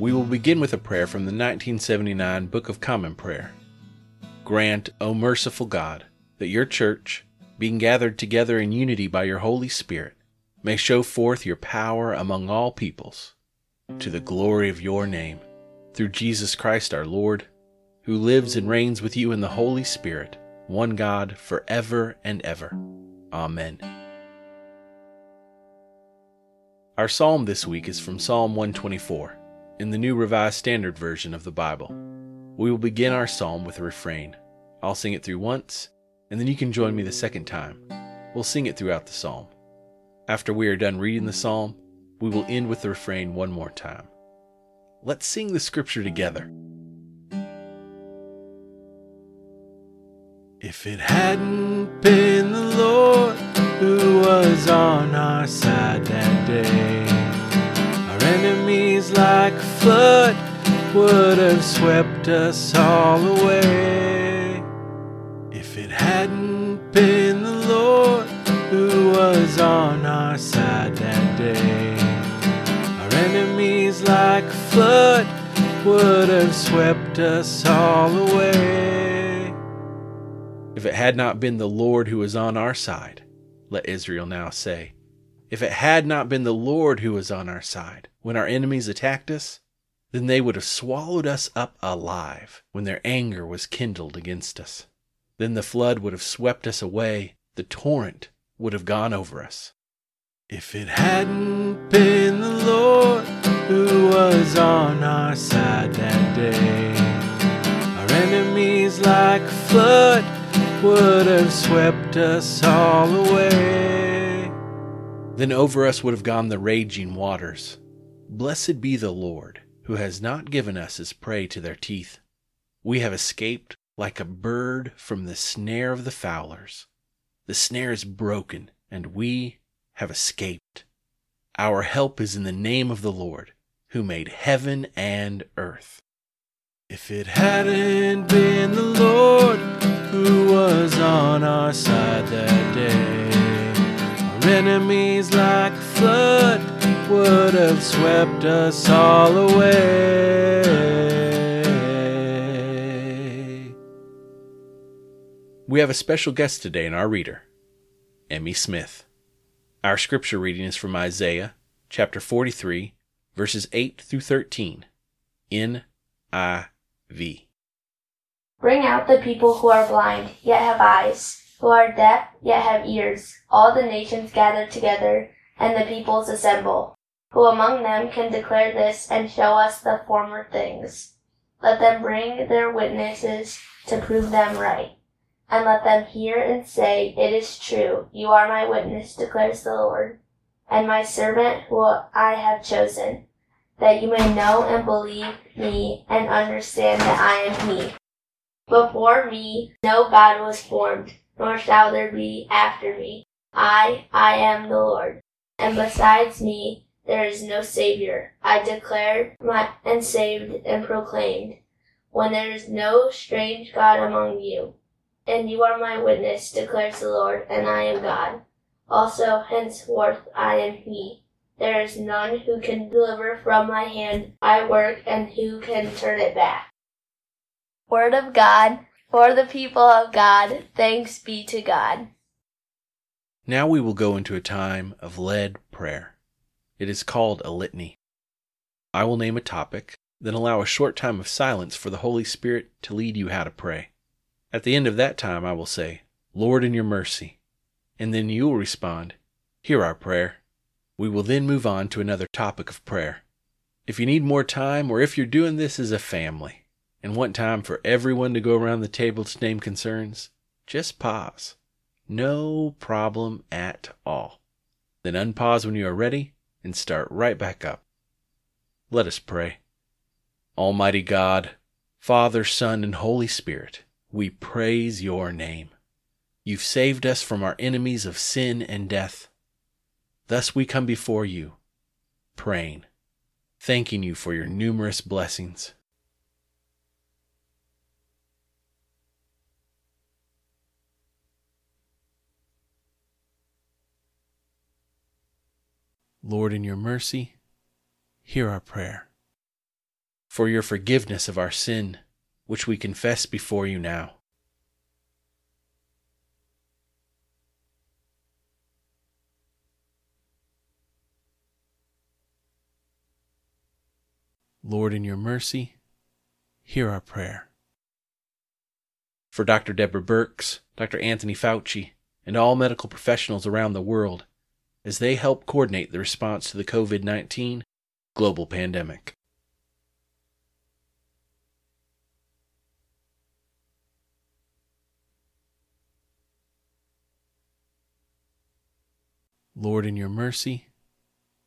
We will begin with a prayer from the 1979 Book of Common Prayer. Grant, O merciful God, that your church, being gathered together in unity by your Holy Spirit, may show forth your power among all peoples, to the glory of your name, through Jesus Christ our Lord, who lives and reigns with you in the Holy Spirit, one God, for ever and ever. Amen. Our psalm this week is from Psalm 124 in the New Revised Standard Version of the Bible. We will begin our psalm with a refrain. I'll sing it through once, and then you can join me the second time. We'll sing it throughout the psalm. After we are done reading the psalm, we will end with the refrain one more time. Let's sing the scripture together. If it hadn't been the Lord who was on our side like a flood would have swept us all away. If it hadn't been the Lord who was on our side that day, our enemies like a flood would have swept us all away. If it had not been the Lord who was on our side, let Israel now say, if it had not been the Lord who was on our side when our enemies attacked us, then they would have swallowed us up alive when their anger was kindled against us. Then the flood would have swept us away, the torrent would have gone over us. If it hadn't been the Lord who was on our side that day, our enemies like a flood would have swept us all away. Then over us would have gone the raging waters. Blessed be the Lord, who has not given us as prey to their teeth. We have escaped like a bird from the snare of the fowlers. The snare is broken, and we have escaped. Our help is in the name of the Lord, who made heaven and earth. If it hadn't been the Lord who was on our side that day, our enemies like a flood would have swept us all away. We have a special guest today in our reader, Emmy Smith. Our scripture reading is from Isaiah chapter 43, verses 8 through 13, NIV. Bring out the people who are blind, yet have eyes, who are deaf, yet have ears. All the nations gather together, and the peoples assemble. Who among them can declare this and show us the former things? Let them bring their witnesses to prove them right. And let them hear and say, It is true, you are my witness, declares the Lord, and my servant who I have chosen, that you may know and believe me and understand that I am he. Before me no God was formed, nor shall there be after me. I, I am the Lord, and besides me there is no Savior. I declared my, and saved and proclaimed, when there is no strange God among you. And you are my witness, declares the Lord, and I am God. Also henceforth I am He. There is none who can deliver from my hand. I work, and who can turn it back. Word of God for the people of God. Thanks be to God. Now we will go into a time of led prayer. It is called a litany. I will name a topic, then allow a short time of silence for the Holy Spirit to lead you how to pray. At the end of that time, I will say, Lord, in your mercy. And then you will respond, Hear our prayer. We will then move on to another topic of prayer. If you need more time, or if you're doing this as a family, and want time for everyone to go around the table to name concerns, just pause. No problem at all. Then unpause when you are ready and start right back up. Let us pray. Almighty God, Father, Son, and Holy Spirit, we praise your name. You've saved us from our enemies of sin and death. Thus we come before you, praying, thanking you for your numerous blessings. Lord, in your mercy, hear our prayer. For your forgiveness of our sin, which we confess before you now. Lord, in your mercy, hear our prayer. For Dr. Deborah Birx, Dr. Anthony Fauci, and all medical professionals around the world, as they help coordinate the response to the COVID 19 global pandemic. Lord, in your mercy,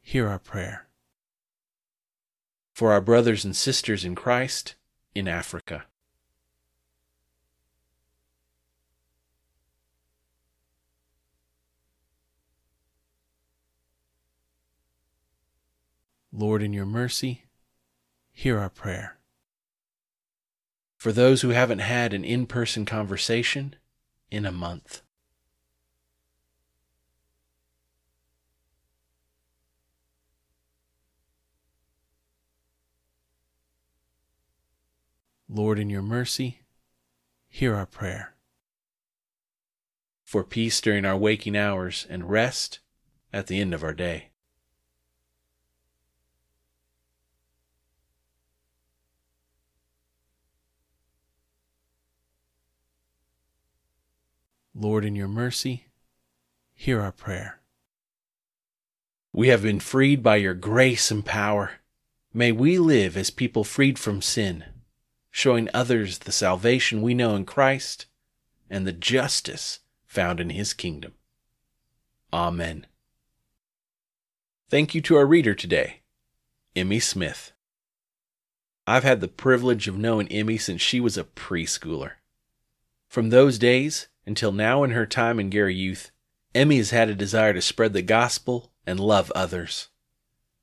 hear our prayer. For our brothers and sisters in Christ in Africa. Lord, in your mercy, hear our prayer. For those who haven't had an in person conversation in a month. Lord, in your mercy, hear our prayer. For peace during our waking hours and rest at the end of our day. Lord, in your mercy, hear our prayer. We have been freed by your grace and power. May we live as people freed from sin, showing others the salvation we know in Christ and the justice found in his kingdom. Amen. Thank you to our reader today, Emmy Smith. I've had the privilege of knowing Emmy since she was a preschooler. From those days, until now, in her time in Gary Youth, Emmy has had a desire to spread the gospel and love others.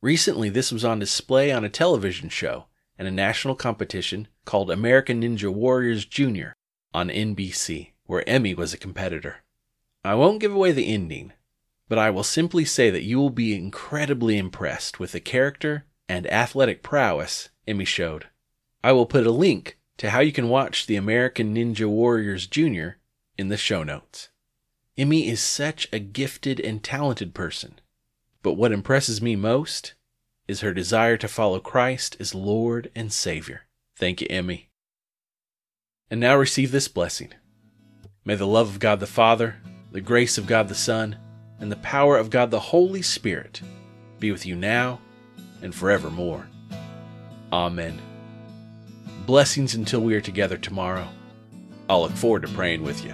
Recently, this was on display on a television show and a national competition called American Ninja Warriors Jr. on NBC, where Emmy was a competitor. I won't give away the ending, but I will simply say that you will be incredibly impressed with the character and athletic prowess Emmy showed. I will put a link to how you can watch the American Ninja Warriors Jr in the show notes. Emmy is such a gifted and talented person, but what impresses me most is her desire to follow Christ as Lord and Savior. Thank you, Emmy. And now receive this blessing. May the love of God the Father, the grace of God the Son, and the power of God the Holy Spirit be with you now and forevermore. Amen. Blessings until we are together tomorrow. I'll look forward to praying with you.